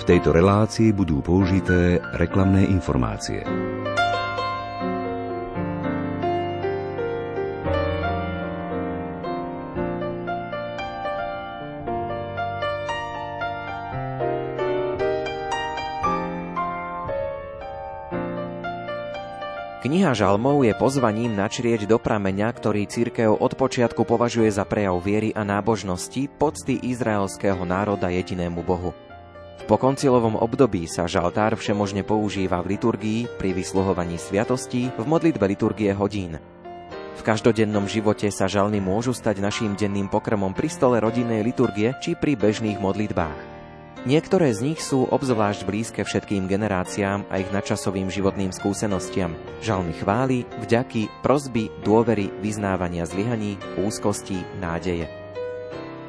V tejto relácii budú použité reklamné informácie. Kniha žalmov je pozvaním načrieť do prameňa, ktorý církev od počiatku považuje za prejav viery a nábožnosti, pocty izraelského národa jedinému Bohu. V pokoncilovom období sa žaltár všemožne používa v liturgii, pri vysluhovaní sviatostí, v modlitbe liturgie hodín. V každodennom živote sa žalmy môžu stať naším denným pokrmom pri stole rodinnej liturgie či pri bežných modlitbách. Niektoré z nich sú obzvlášť blízke všetkým generáciám a ich nadčasovým životným skúsenostiam. Žalmy chvály, vďaky, prozby, dôvery, vyznávania zlyhaní, úzkosti, nádeje.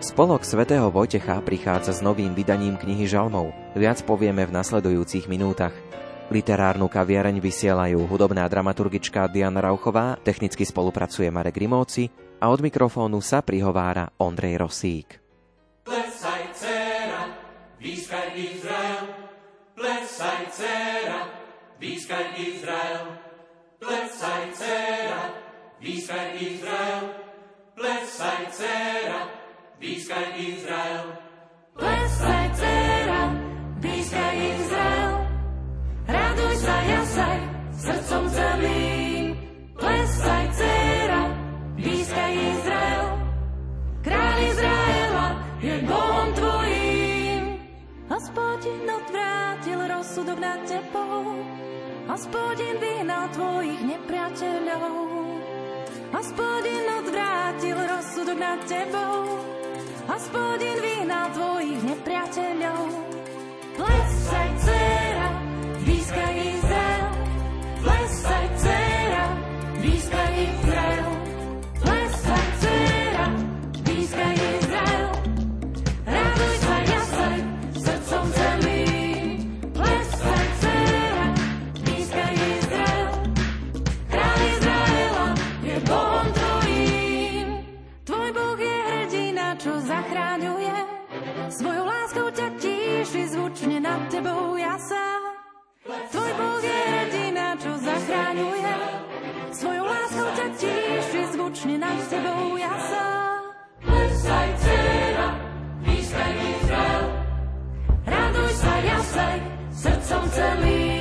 Spolok svätého Vojtecha prichádza s novým vydaním knihy Žalmov. Viac povieme v nasledujúcich minútach. Literárnu kaviareň vysielajú hudobná dramaturgička Diana Rauchová, technicky spolupracuje Marek Rimóci a od mikrofónu sa prihovára Ondrej Rosík. Výskaj Izrael, plesaj dcera, výskaj Izrael, plesaj dcera, výskaj Izrael, plesaj dcera, výskaj Izrael. Plesaj dcera, výskaj Izrael, raduj sa, jasaj, srdcom celým. Plesaj dcera, výskaj Izrael, kráľ Izraela je Bohom tvojím. Hospodin odvrátil rozsudok nad tebou, Hospodin vyhnal tvojich nepriateľov. Hospodin odvrátil rozsudok nad tebou, Hospodin vyhnal tvojich nepriateľov. Srdcom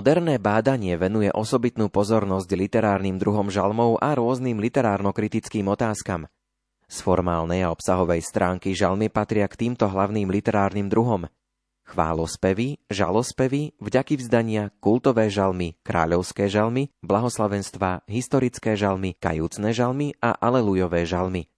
Moderné bádanie venuje osobitnú pozornosť literárnym druhom žalmov a rôznym literárno-kritickým otázkam. Z formálnej a obsahovej stránky žalmy patria k týmto hlavným literárnym druhom. Chválospevy, žalospevy, vďaky vzdania, kultové žalmy, kráľovské žalmy, blahoslavenstva, historické žalmy, kajúcne žalmy a alelujové žalmy.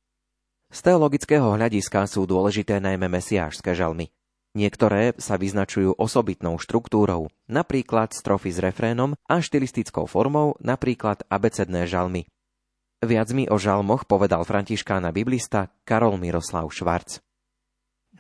Z teologického hľadiska sú dôležité najmä mesiášske žalmy. Niektoré sa vyznačujú osobitnou štruktúrou, napríklad strofy s refrénom a štilistickou formou, napríklad abecedné žalmy. Viac mi o žalmoch povedal františkána biblista Karol Miroslav Švarc.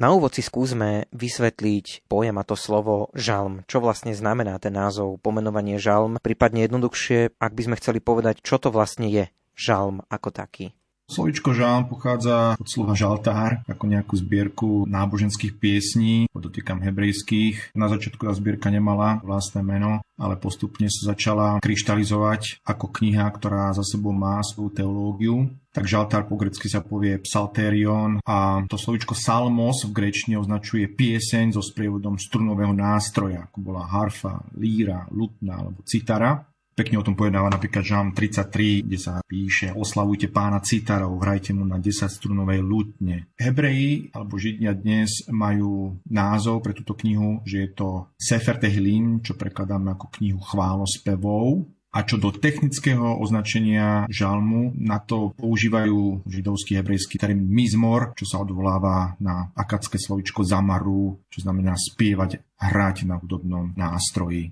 Na úvod si skúsme vysvetliť pojem a to slovo žalm. Čo vlastne znamená ten názov, pomenovanie žalm, prípadne jednoduchšie, ak by sme chceli povedať, čo to vlastne je žalm ako taký. Slovičko žalm pochádza od slova žaltár, ako nejakú zbierku náboženských piesní, podotýkam hebrejských. Na začiatku tá zbierka nemala vlastné meno, ale postupne sa začala kryštalizovať ako kniha, ktorá za sebou má svoju teológiu. Tak žaltár po grecky sa povie psalterion a to slovičko salmos v grečne označuje pieseň so sprievodom strunového nástroja, ako bola harfa, líra, lutna alebo citara. Pekne o tom pojednáva napríklad Žám 33, kde sa píše oslavujte pána citarov, hrajte mu na 10 strunovej lutne. Hebreji alebo Židia dnes majú názov pre túto knihu, že je to Sefer Tehilin, čo prekladáme ako knihu chválospevov. A čo do technického označenia žalmu, na to používajú židovský hebrejský termín mizmor, čo sa odvoláva na akadské slovičko zamaru, čo znamená spievať, hrať na hudobnom nástroji.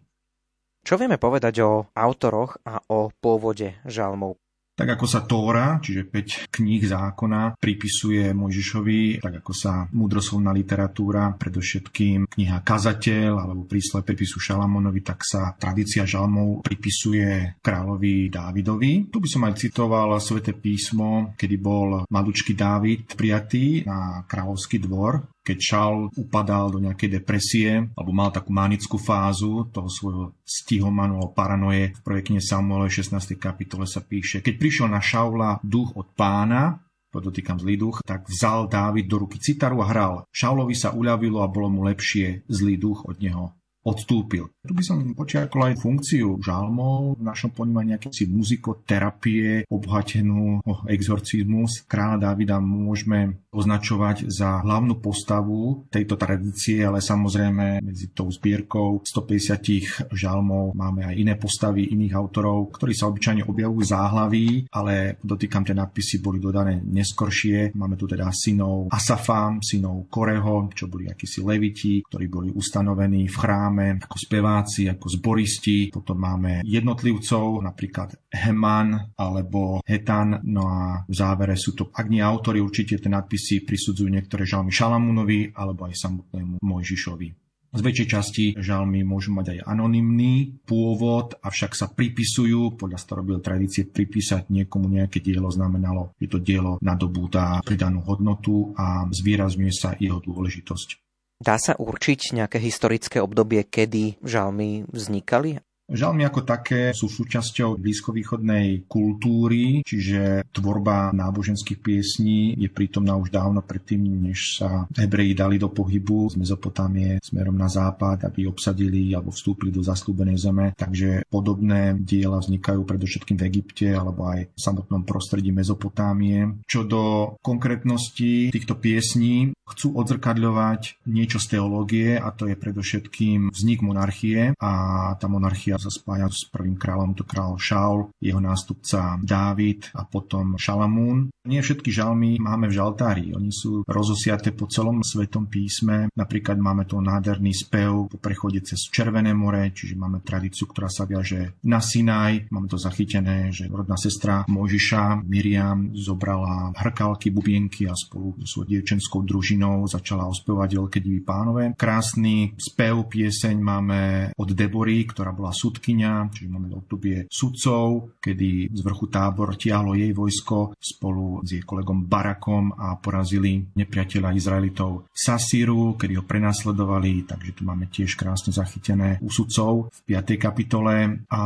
Čo vieme povedať o autoroch a o pôvode žalmov? Tak ako sa Tóra, čiže 5 kníh zákona, pripisuje Mojžišovi, tak ako sa múdroslovná literatúra, predovšetkým kniha Kazateľ alebo prísle pripisu Šalamonovi, tak sa tradícia žalmov pripisuje kráľovi Dávidovi. Tu by som aj citoval sväté písmo, kedy bol malučký Dávid prijatý na kráľovský dvor keď Šaul upadal do nejakej depresie alebo mal takú manickú fázu toho svojho stihomanu alebo paranoje. V projekte Samuele 16. kapitole sa píše, keď prišiel na Šaula duch od pána, podotýkam zlý duch, tak vzal Dávid do ruky citaru a hral. Šaulovi sa uľavilo a bolo mu lepšie, zlý duch od neho odstúpil. Tu by som počiarkol aj funkciu žalmov v našom ponímaní akýsi muzikoterapie, obohatenú o exorcizmus. Kráľa Davida môžeme označovať za hlavnú postavu tejto tradície, ale samozrejme medzi tou zbierkou 150 žalmov máme aj iné postavy iných autorov, ktorí sa obyčajne objavujú záhlaví, ale dotýkam tie nadpisy boli dodané neskoršie. Máme tu teda synov Asafa, synov Koreho, čo boli akísi leviti, ktorí boli ustanovení v chráme ako spevá speváci, ako zboristi, potom máme jednotlivcov, napríklad Heman alebo Hetan, no a v závere sú to, ak nie autory, určite tie nadpisy prisudzujú niektoré žalmy Šalamúnovi alebo aj samotnému Mojžišovi. Z väčšej časti žalmy môžu mať aj anonymný pôvod, avšak sa pripisujú, podľa starobil tradície pripísať niekomu nejaké dielo znamenalo, že to dielo nadobúda pridanú hodnotu a zvýrazňuje sa jeho dôležitosť. Dá sa určiť nejaké historické obdobie, kedy žalmy vznikali? Žalmy ako také sú súčasťou blízkovýchodnej kultúry, čiže tvorba náboženských piesní je prítomná už dávno predtým, než sa Hebreji dali do pohybu z Mezopotámie smerom na západ, aby obsadili alebo vstúpili do zaslúbenej zeme. Takže podobné diela vznikajú predovšetkým v Egypte alebo aj v samotnom prostredí Mezopotámie. Čo do konkrétnosti týchto piesní, chcú odzrkadľovať niečo z teológie a to je predovšetkým vznik monarchie a tá monarchia sa spája s prvým kráľom, to kráľ Šaul, jeho nástupca Dávid a potom Šalamún. Nie všetky žalmy máme v žaltári, oni sú rozosiaté po celom svetom písme. Napríklad máme tu nádherný spev po prechode cez Červené more, čiže máme tradíciu, ktorá sa viaže na Sinaj. Máme to zachytené, že rodná sestra Mojžiša Miriam zobrala hrkalky, bubienky a spolu so dievčenskou družinou začala ospevať veľké divy pánové. Krásny spev, pieseň máme od Debory, ktorá bola súd sudkynia, čiže máme obdobie sudcov, kedy z vrchu tábor tiahlo jej vojsko spolu s jej kolegom Barakom a porazili nepriateľa Izraelitov Sasíru, kedy ho prenasledovali, takže tu máme tiež krásne zachytené u sudcov v 5. kapitole a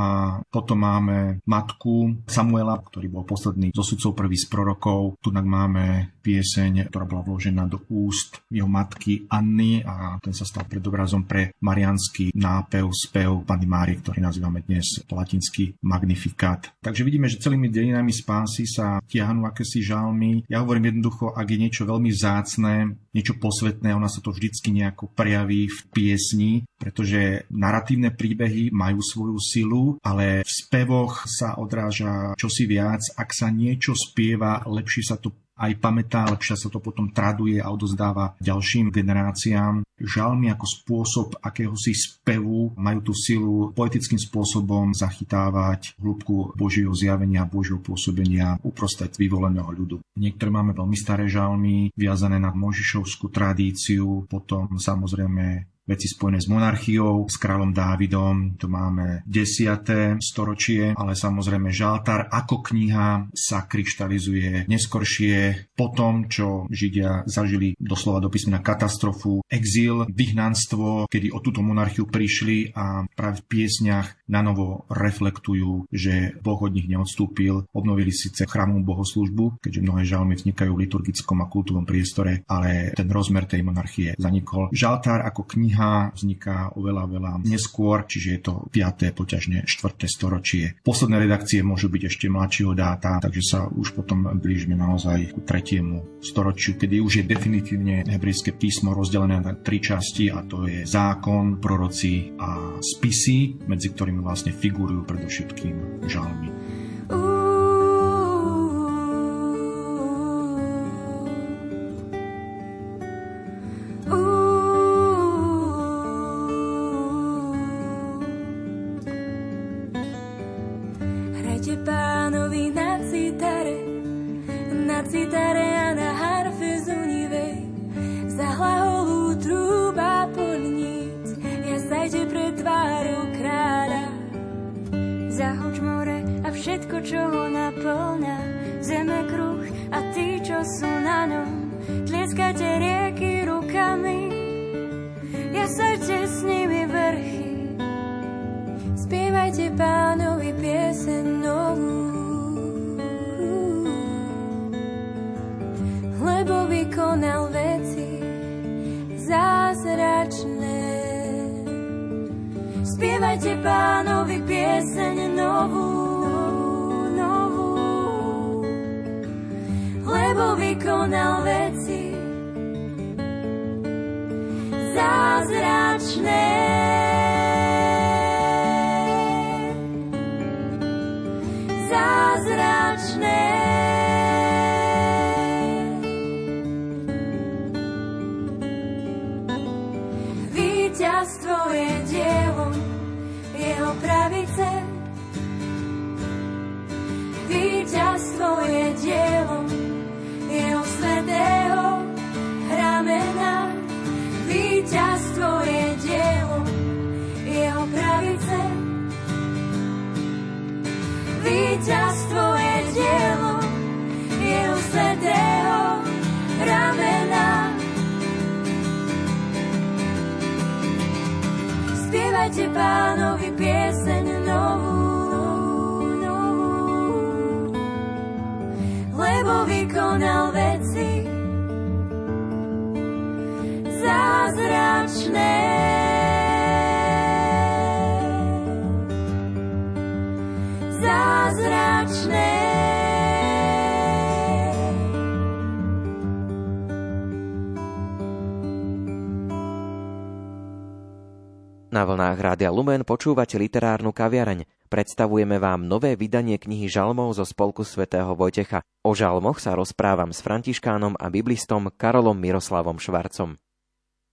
potom máme matku Samuela, ktorý bol posledný zo sudcov, prvý z prorokov. Tu máme pieseň, ktorá bola vložená do úst jeho matky Anny a ten sa stal predobrazom pre marianský nápev, spev Pany Márie, ktorý nazývame dnes latinský magnifikát. Takže vidíme, že celými dejinami spásy sa tiahnu akési žalmy. Ja hovorím jednoducho, ak je niečo veľmi vzácne, niečo posvetné, ona sa to vždycky nejako prejaví v piesni, pretože narratívne príbehy majú svoju silu, ale v spevoch sa odráža čosi viac. Ak sa niečo spieva, lepšie sa to aj pamätá, lepšie sa to potom traduje a odozdáva ďalším generáciám. Žalmy ako spôsob akéhosi spevu majú tú silu poetickým spôsobom zachytávať hĺbku Božieho zjavenia, Božieho pôsobenia uprostred vyvoleného ľudu. Niektoré máme veľmi staré žalmy, viazané na Možišovskú tradíciu, potom samozrejme veci spojené s monarchiou, s kráľom Dávidom, to máme 10. storočie, ale samozrejme Žaltár ako kniha sa kryštalizuje neskoršie po tom, čo Židia zažili doslova do písmena katastrofu, exil, vyhnanstvo, kedy o túto monarchiu prišli a práve v piesňach na novo reflektujú, že Boh od nich neodstúpil, obnovili síce chrámovú bohoslužbu, keďže mnohé žalmy vznikajú v liturgickom a kultovom priestore, ale ten rozmer tej monarchie zanikol. Žaltár ako kniha vzniká oveľa, veľa neskôr, čiže je to 5. poťažne 4. storočie. Posledné redakcie môžu byť ešte mladšieho dáta, takže sa už potom blížime naozaj ku 3. storočiu, kedy už je definitívne hebrejské písmo rozdelené na tri časti a to je zákon, proroci a spisy, medzi ktorými vlastne figurujú predovšetkým žalmy. Spievajte pánovi pieseň novú, novú, lebo vykonal Na vlnách Rádia Lumen počúvate literárnu kaviareň. Predstavujeme vám nové vydanie knihy Žalmov zo spolku svätého Vojtecha. O žalmoch sa rozprávam s františkánom a biblistom Karolom Miroslavom Švarcom.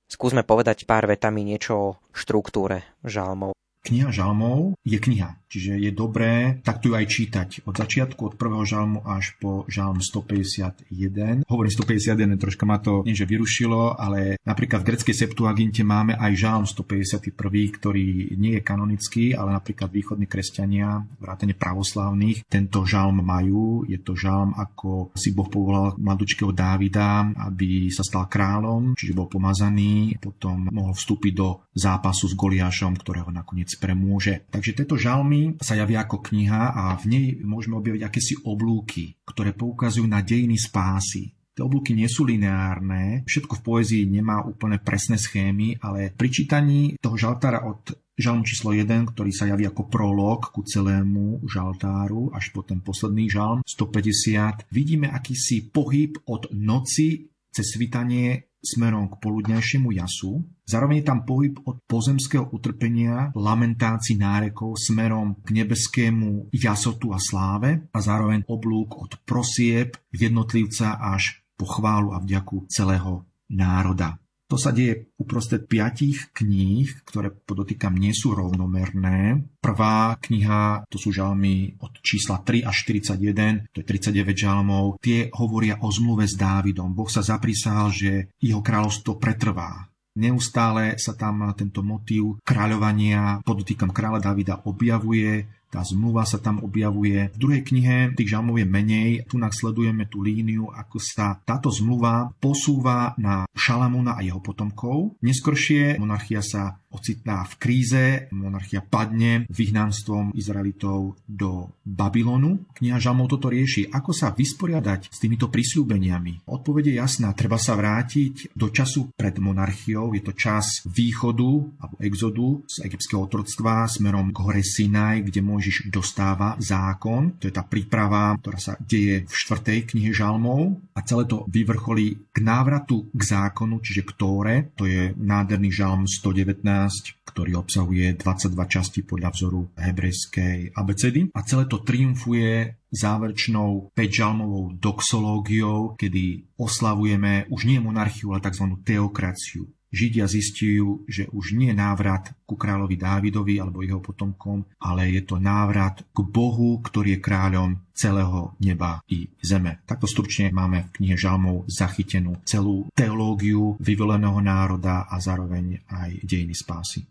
Skúsme povedať pár vetami niečo o štruktúre žalmov. Kniha žalmov je kniha, čiže je dobré takto ju aj čítať. Od začiatku, od prvého žalmu až po žalm 151. Hovorím 151, troška ma to nie že vyrušilo, ale napríklad v greckej Septuaginte máme aj žalm 151, ktorý nie je kanonický, ale napríklad východní kresťania, vrátane pravoslávnych, tento žalm majú. Je to žalm, ako si Boh povolal mladučkého Dávida, aby sa stal kráľom, čiže bol pomazaný, potom mohol vstúpiť do zápasu s Goliášom, ktorého nakoniec premôže. Takže tieto žalmy sa javia ako kniha a v nej môžeme objaviť akési oblúky, ktoré poukazujú na dejiny spásy. Tie oblúky nie sú lineárne, všetko v poézii nemá úplne presné schémy, ale pri čítaní toho žaltára od žalm číslo 1, ktorý sa javí ako prolog ku celému žaltáru, až po ten posledný žalm 150, vidíme akýsi pohyb od noci cez svitanie smerom k poludnejšiemu jasu. Zároveň je tam pohyb od pozemského utrpenia, lamentácií nárekov smerom k nebeskému jasotu a sláve a zároveň oblúk od prosieb jednotlivca až po chválu a vďaku celého národa. To sa deje uprostred piatich kníh, ktoré podotýkam nie sú rovnomerné. Prvá kniha, to sú žalmy od čísla 3 až 41, to je 39 žalmov, tie hovoria o zmluve s Dávidom. Boh sa zaprísahal, že jeho kráľovstvo pretrvá. Neustále sa tam tento motív kráľovania, podotýkam kráľa Davida, objavuje, tá zmluva sa tam objavuje. V druhej knihe tých žalmov je menej. Tu sledujeme tú líniu, ako sa táto zmluva posúva na Šalamúna a jeho potomkov. Neskoršie monarchia sa ocitná v kríze, monarchia padne vyhnanstvom Izraelitov do Babylonu. Kniha Žalmov toto rieši. Ako sa vysporiadať s týmito prisľúbeniami? Odpovede je jasná. Treba sa vrátiť do času pred monarchiou. Je to čas východu alebo exodu z egyptského otroctva smerom k hore Sinaj, kde Mojžiš dostáva zákon. To je tá príprava, ktorá sa deje v štvrtej knihe Žalmov. A celé to vyvrcholí k návratu k zákonu, čiže k Tóre. To je nádherný žalm 119 ktorý obsahuje 22 časti podľa vzoru hebrejskej abecedy. A celé to triumfuje záverečnou 5-žalmovou doxológiou, kedy oslavujeme už nie monarchiu, ale tzv. teokraciu. Židia zistujú, že už nie návrat ku kráľovi Dávidovi alebo jeho potomkom, ale je to návrat k Bohu, ktorý je kráľom celého neba i zeme. Takto stručne máme v knihe Žalmov zachytenú celú teológiu vyvoleného národa a zároveň aj dejiny spásy.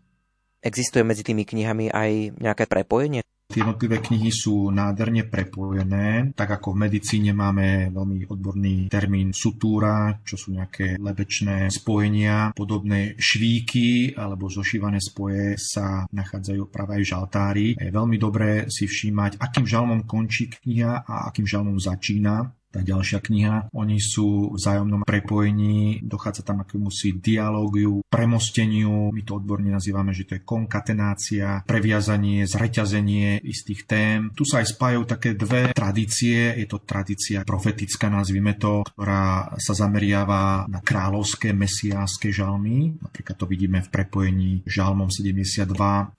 Existuje medzi tými knihami aj nejaké prepojenie? Tie jednotlivé knihy sú nádherne prepojené, tak ako v medicíne máme veľmi odborný termín sutúra, čo sú nejaké lebečné spojenia, podobné švíky alebo zošívané spoje sa nachádzajú práve aj v žaltári. Je veľmi dobré si všímať, akým žalmom končí kniha a akým žalmom začína tá ďalšia kniha. Oni sú v vzájomnom prepojení, dochádza tam akémusi dialógiu, premosteniu, my to odborne nazývame, že to je konkatenácia, previazanie, zreťazenie istých tém. Tu sa aj spájajú také dve tradície, je to tradícia profetická, nazvime to, ktorá sa zameriava na kráľovské mesiáske žalmy. Napríklad to vidíme v prepojení žalmom 72.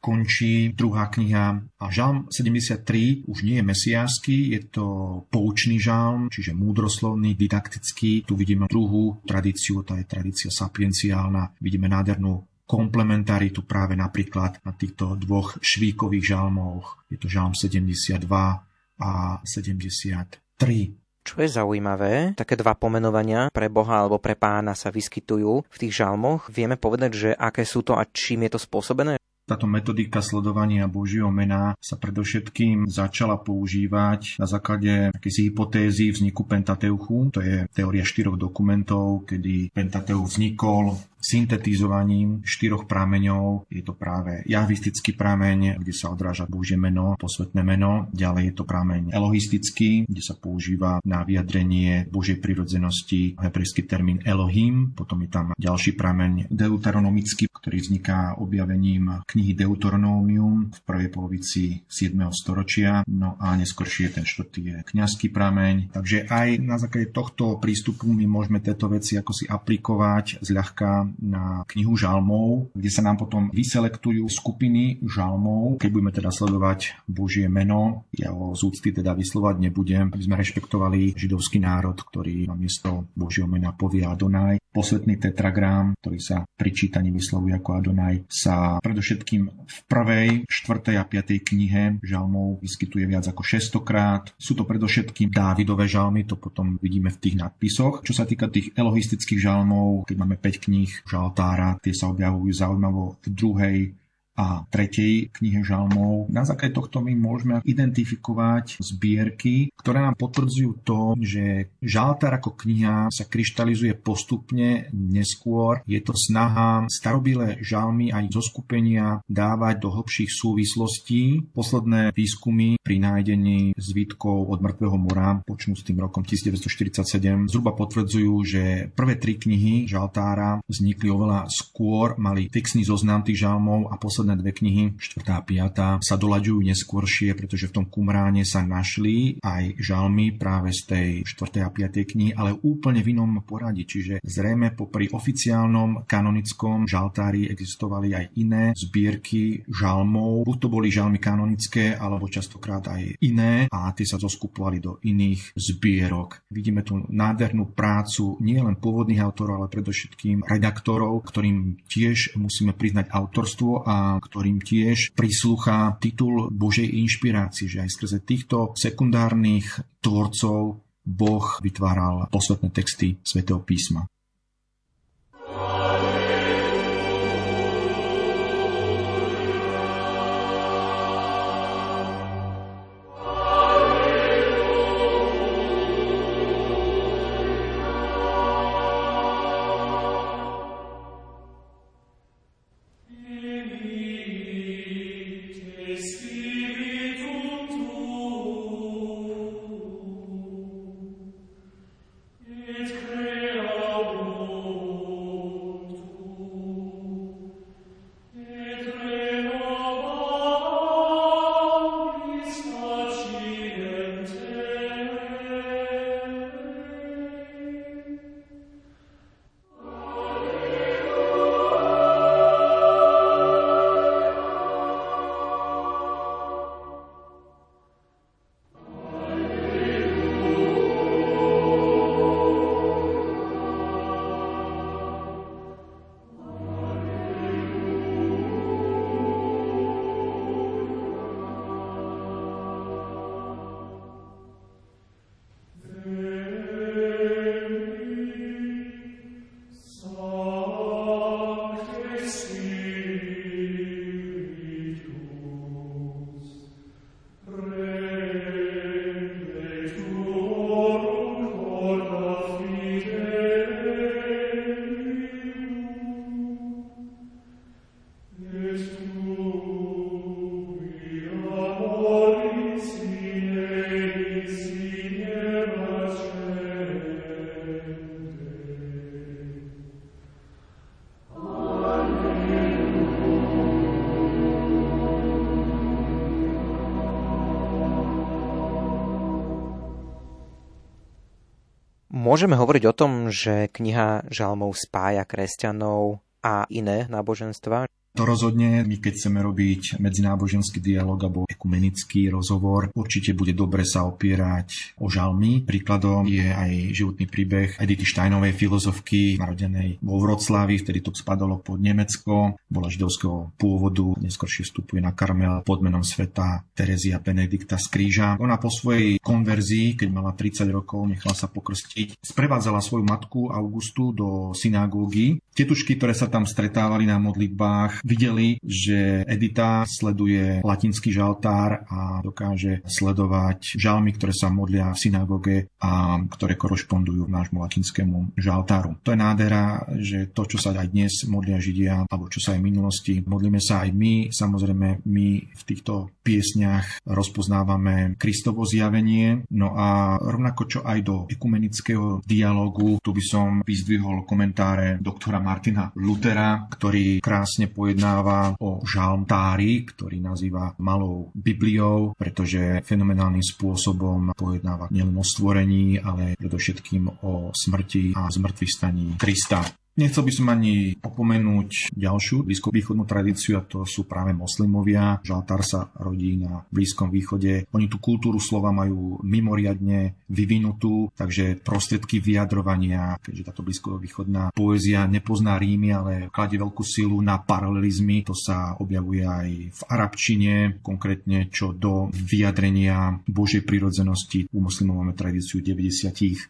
Končí druhá kniha a žalm 73 už nie je mesiásky, je to poučný žalm, či čiže múdroslovný, didaktický. Tu vidíme druhú tradíciu, tá je tradícia sapienciálna. Vidíme nádhernú komplementaritu práve napríklad na týchto dvoch švíkových žalmoch. Je to žalm 72 a 73. Čo je zaujímavé, také dva pomenovania pre Boha alebo pre pána sa vyskytujú v tých žalmoch. Vieme povedať, že aké sú to a čím je to spôsobené? Táto metodika sledovania Božieho mena sa predovšetkým začala používať na základe takési hypotézy vzniku Pentateuchu. To je teória štyroch dokumentov, kedy Pentateuch vznikol syntetizovaním štyroch prameňov. Je to práve jahvistický prameň, kde sa odráža Božie meno, posvetné meno. Ďalej je to prameň elohistický, kde sa používa na vyjadrenie Božej prirodzenosti hebrejský termín Elohim. Potom je tam ďalší prameň deuteronomický, ktorý vzniká objavením knihy Deuteronomium v prvej polovici 7. storočia. No a neskôršie ten štvrtý je kňazský prameň. Takže aj na základe tohto prístupu my môžeme tieto veci ako si aplikovať zľahka na knihu žalmov, kde sa nám potom vyselektujú skupiny žalmov. Keď budeme teda sledovať Božie meno, ja ho z úcty teda vyslovať nebudem, aby sme rešpektovali židovský národ, ktorý na miesto Božieho mena povie Adonaj. Posvetný tetragram, ktorý sa pri čítaní vyslovuje ako Adonaj, sa predovšetkým v prvej, štvrtej a piatej knihe žalmov vyskytuje viac ako 600 krát. Sú to predovšetkým Dávidové žalmy, to potom vidíme v tých nadpisoch. Čo sa týka tých elohistických žalmov, keď máme 5 kníh žaltára, tie sa objavujú zaujímavo v druhej a tretej knihe žalmov. Na základe tohto my môžeme identifikovať zbierky, ktoré nám potvrdzujú to, že žaltár ako kniha sa kryštalizuje postupne neskôr. Je to snaha starobilé žalmy aj zo skupenia dávať do hlbších súvislostí. Posledné výskumy pri nájdení zvítkov od mŕtvého mora počnú s tým rokom 1947 zhruba potvrdzujú, že prvé tri knihy žaltára vznikli oveľa skôr, mali fixný zoznam tých žalmov a posledné posledné dve knihy, 4. a 5. sa doľaďujú neskôršie, pretože v tom Kumráne sa našli aj žalmy práve z tej 4. a 5. knihy, ale úplne v inom poradí. Čiže zrejme popri oficiálnom kanonickom žaltári existovali aj iné zbierky žalmov. Buď to boli žalmy kanonické, alebo častokrát aj iné a tie sa zoskupovali do iných zbierok. Vidíme tu nádhernú prácu nielen pôvodných autorov, ale predovšetkým redaktorov, ktorým tiež musíme priznať autorstvo a ktorým tiež prislúcha titul Božej inšpirácie, že aj skrze týchto sekundárnych tvorcov Boh vytváral posvetné texty svätého písma. Môžeme hovoriť o tom, že kniha žalmov spája kresťanov a iné náboženstva? To rozhodne, my keď chceme robiť medzináboženský dialog alebo ekumenický rozhovor, určite bude dobre sa opierať o žalmy. Príkladom je aj životný príbeh Edity Steinovej filozofky, narodenej vo Vroclavi, vtedy to spadalo pod Nemecko, bola židovského pôvodu, neskôršie vstupuje na Karmel pod menom sveta Terezia Benedikta z Kríža. Ona po svojej konverzii, keď mala 30 rokov, nechala sa pokrstiť, sprevádzala svoju matku Augustu do synagógy. Tetušky, ktoré sa tam stretávali na modlitbách, videli, že Edita sleduje latinský žaltár a dokáže sledovať žalmy, ktoré sa modlia v synagóge a ktoré korešpondujú nášmu latinskému žaltáru. To je nádhera, že to, čo sa aj dnes modlia Židia, alebo čo sa aj v minulosti, modlíme sa aj my. Samozrejme, my v týchto piesniach rozpoznávame Kristovo zjavenie. No a rovnako čo aj do ekumenického dialogu, tu by som vyzdvihol komentáre doktora Martina Lutera, ktorý krásne pojednáva o žalmtári, ktorý nazýva malou Bibliou, pretože fenomenálnym spôsobom pojednáva nielen o stvorení, ale predovšetkým o smrti a zmrtvých staní Krista. Nechcel by som ani opomenúť ďalšiu blízkovýchodnú tradíciu a to sú práve moslimovia. Žaltár sa rodí na Blízkom východe. Oni tú kultúru slova majú mimoriadne vyvinutú, takže prostriedky vyjadrovania, keďže táto blízkovýchodná poézia nepozná rímy, ale kladie veľkú silu na paralelizmy. To sa objavuje aj v arabčine, konkrétne čo do vyjadrenia Božej prirodzenosti. U moslimov máme tradíciu 99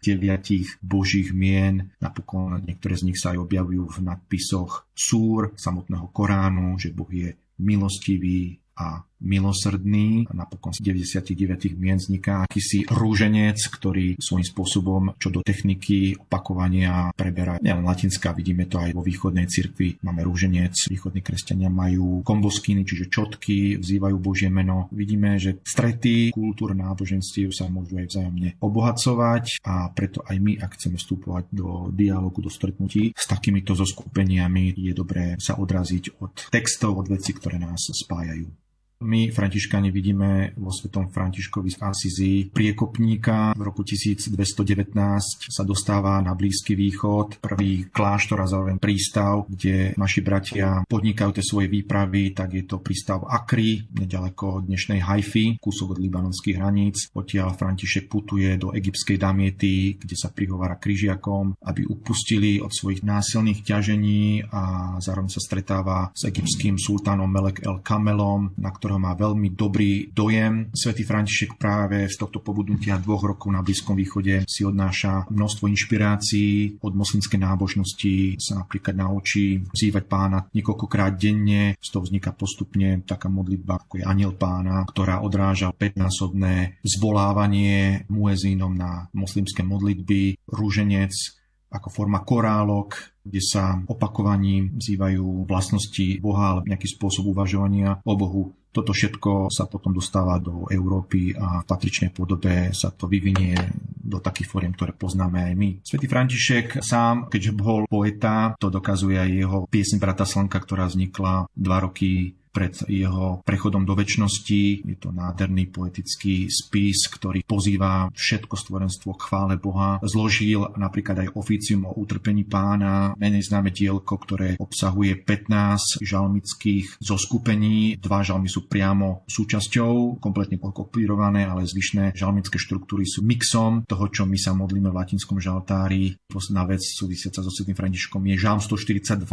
božích mien, napokon niektoré z nich sa aj objavujú v nadpisoch súr samotného Koránu, že Boh je milostivý a milosrdný. Napokon z 99 mien vzniká akýsi rúženec, ktorý svojím spôsobom čo do techniky opakovania preberá nielen latinská, vidíme to aj vo východnej cirkvi. Máme rúženec, východní kresťania majú komboskiny, čiže čotky, vzývajú Božie meno. Vidíme, že strety kultúr náboženstiev sa môžu aj vzájomne obohacovať a preto aj my, ak chceme vstupovať do dialogu, do stretnutí s takýmito zoskupeniami, je dobré sa odraziť od textov, od vecí, ktoré nás spájajú. My, františkáni, vidíme vo svetom Františkovi z Asizi priekopníka. V roku 1219 sa dostáva na Blízky východ, prvý kláštor a zároveň prístav, kde naši bratia podnikajú tie svoje výpravy, tak je to prístav Akri, nedaleko dnešnej Haify, kúsok od libanonských hraníc. Odtiaľ František putuje do egyptskej Damiety, kde sa prihovára križiakom, aby upustili od svojich násilných ťažení a zároveň sa stretáva s egyptským sultánom Melek El Kamelom, na ktorom ktorého má veľmi dobrý dojem. Svetý František práve z tohto pobudnutia dvoch rokov na Blízkom východe si odnáša množstvo inšpirácií od moslimskej nábožnosti, sa napríklad naučí vzývať pána niekoľkokrát denne, z toho vzniká postupne taká modlitba, ako je aniel pána, ktorá odráža 5-násobné zvolávanie muezínom na moslimské modlitby, rúženec, ako forma korálok, kde sa opakovaním vzývajú vlastnosti Boha, ale nejaký spôsob uvažovania o Bohu. Toto všetko sa potom dostáva do Európy a v patričnej podobe sa to vyvinie do takých fóriem, ktoré poznáme aj my. Svetý František sám, keďže bol poeta, to dokazuje aj jeho piesň Brata Slnka, ktorá vznikla dva roky pred jeho prechodom do väčšnosti. Je to nádherný poetický spis, ktorý pozýva všetko stvorenstvo k chvále Boha. Zložil napríklad aj oficium o utrpení pána, menej známe dielko, ktoré obsahuje 15 žalmických zoskupení. Dva žalmy sú priamo súčasťou, kompletne pokopírované, ale zvyšné žalmické štruktúry sú mixom toho, čo my sa modlíme v latinskom žaltári. Posledná vec súvisiaca so Svetým Františkom je žalm 142,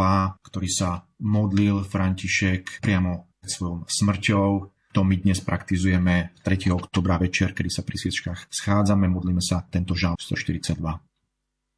ktorý sa modlil František priamo svojou smrťou. To my dnes praktizujeme 3. oktobra večer, kedy sa pri sviečkách schádzame, modlíme sa tento žalm 142.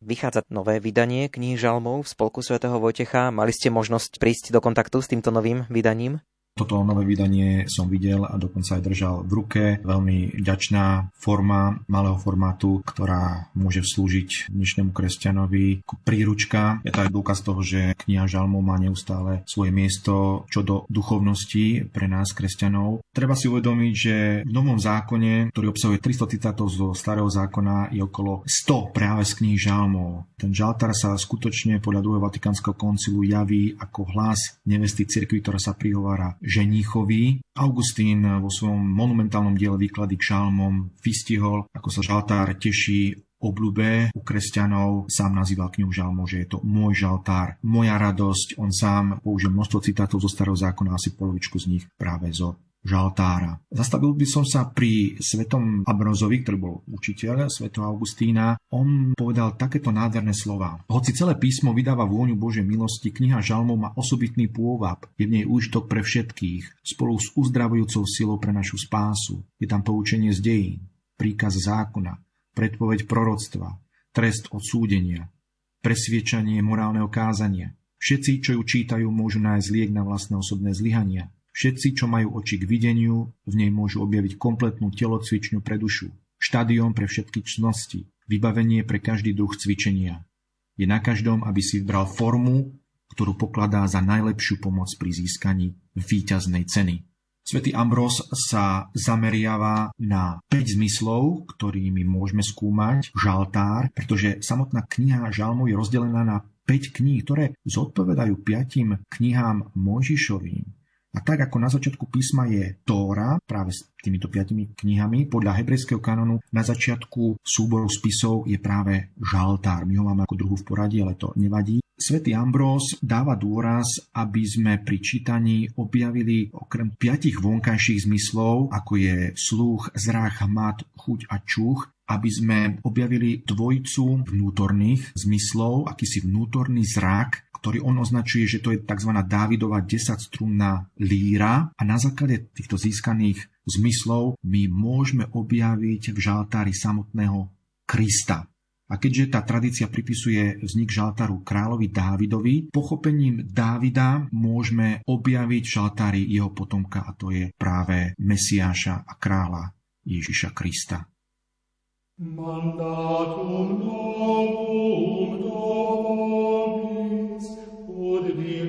Vychádza nové vydanie kníh žalmov v spolku svätého Vojtecha. Mali ste možnosť prísť do kontaktu s týmto novým vydaním? Toto nové vydanie som videl a dokonca aj držal v ruke. Veľmi ďačná forma malého formátu, ktorá môže slúžiť dnešnému kresťanovi ako príručka. Je to aj dôkaz toho, že kniha Žalmov má neustále svoje miesto čo do duchovnosti pre nás kresťanov. Treba si uvedomiť, že v Novom zákone, ktorý obsahuje 300 citátov zo Starého zákona, je okolo 100 práve z kníh Žalmov. Ten žaltár sa skutočne podľa druhého Vatikánskeho koncilu javí ako hlas nevesty cirkvi, ktorá sa prihovára ženíchovi. Augustín vo svojom monumentálnom diele výklady k šalmom vystihol, ako sa žaltár teší obľúbe u kresťanov, sám nazýval knihu žalmov, že je to môj žaltár, moja radosť. On sám použil množstvo citátov zo starého zákona, asi polovičku z nich práve zo žaltára. Zastavil by som sa pri svetom Abrozovi, ktorý bol učiteľ sveto Augustína. On povedal takéto nádherné slova. Hoci celé písmo vydáva vôňu Božej milosti, kniha žalmov má osobitný pôvab. Je v nej úžitok pre všetkých, spolu s uzdravujúcou silou pre našu spásu. Je tam poučenie z dejín, príkaz zákona, predpoveď proroctva, trest odsúdenia, presviečanie morálneho kázania. Všetci, čo ju čítajú, môžu nájsť liek na vlastné osobné zlyhania, Všetci, čo majú oči k videniu, v nej môžu objaviť kompletnú telocvičňu pre dušu, štadión pre všetky čnosti, vybavenie pre každý druh cvičenia. Je na každom, aby si vybral formu, ktorú pokladá za najlepšiu pomoc pri získaní výťaznej ceny. Svetý Ambros sa zameriava na 5 zmyslov, ktorými môžeme skúmať žaltár, pretože samotná kniha žalmov je rozdelená na 5 kníh, ktoré zodpovedajú piatim knihám Mojžišovým. A tak ako na začiatku písma je Tóra, práve s týmito piatimi knihami, podľa hebrejského kanonu na začiatku súboru spisov je práve žaltár. My ho máme ako druhú v poradí, ale to nevadí. Svetý Ambrós dáva dôraz, aby sme pri čítaní objavili okrem piatich vonkajších zmyslov, ako je sluch, zrach, hmat, chuť a čuch, aby sme objavili dvojicu vnútorných zmyslov, akýsi vnútorný zrak, ktorý on označuje, že to je tzv. Dávidová 10-strunná líra a na základe týchto získaných zmyslov my môžeme objaviť v žaltári samotného Krista. A keďže tá tradícia pripisuje vznik žaltáru kráľovi Dávidovi, pochopením Dávida môžeme objaviť žaltári jeho potomka a to je práve Mesiáša a kráľa Ježiša Krista. Mandatum novum be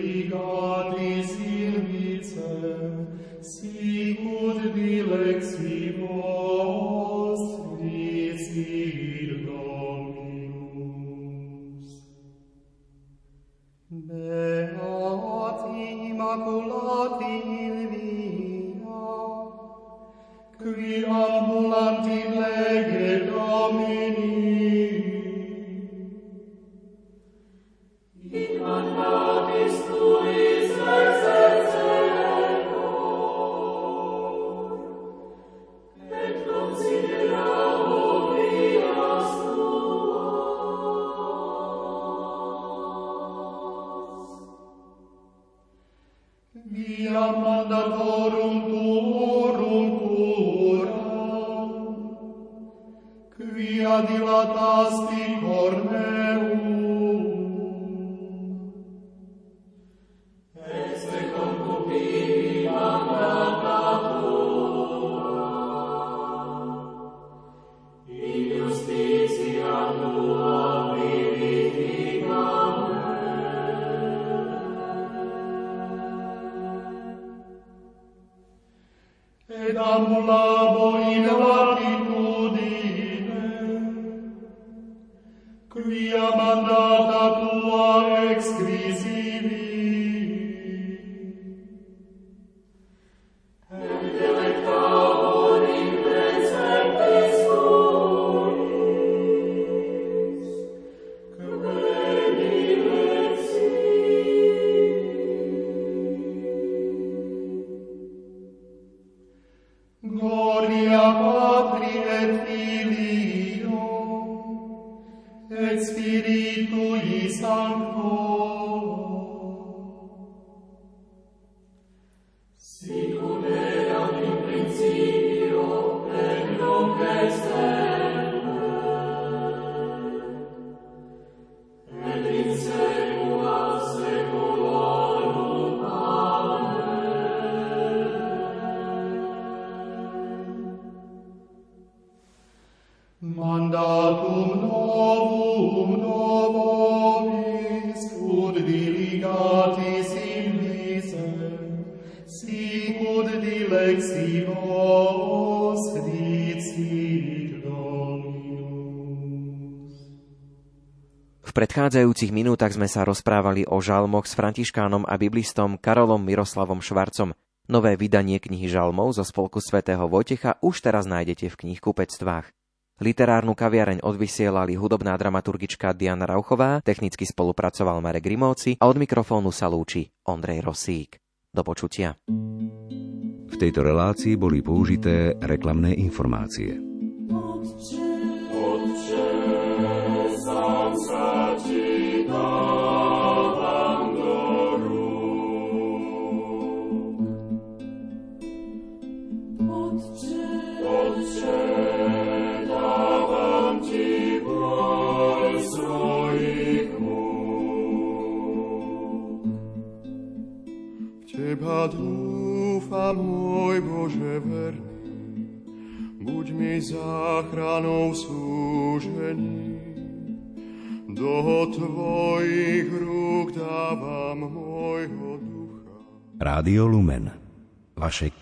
fiat mandatorum tuorum curam, quia dilatasti predchádzajúcich minútach sme sa rozprávali o žalmoch s františkánom a biblistom Karolom Miroslavom Švarcom. Nové vydanie knihy žalmov zo spolku svätého Vojtecha už teraz nájdete v knihkupectvách. Literárnu kaviareň odvysielali hudobná dramaturgička Diana Rauchová, technicky spolupracoval Marek Grimovci a od mikrofónu sa lúči Ondrej Rosík. Do počutia. V tejto relácii boli použité reklamné informácie. Teba dúfam, môj Bože verný, buď mi záchranou súžení. Do Tvojich rúk dávam môjho ducha. Rádio Lumen. Vaše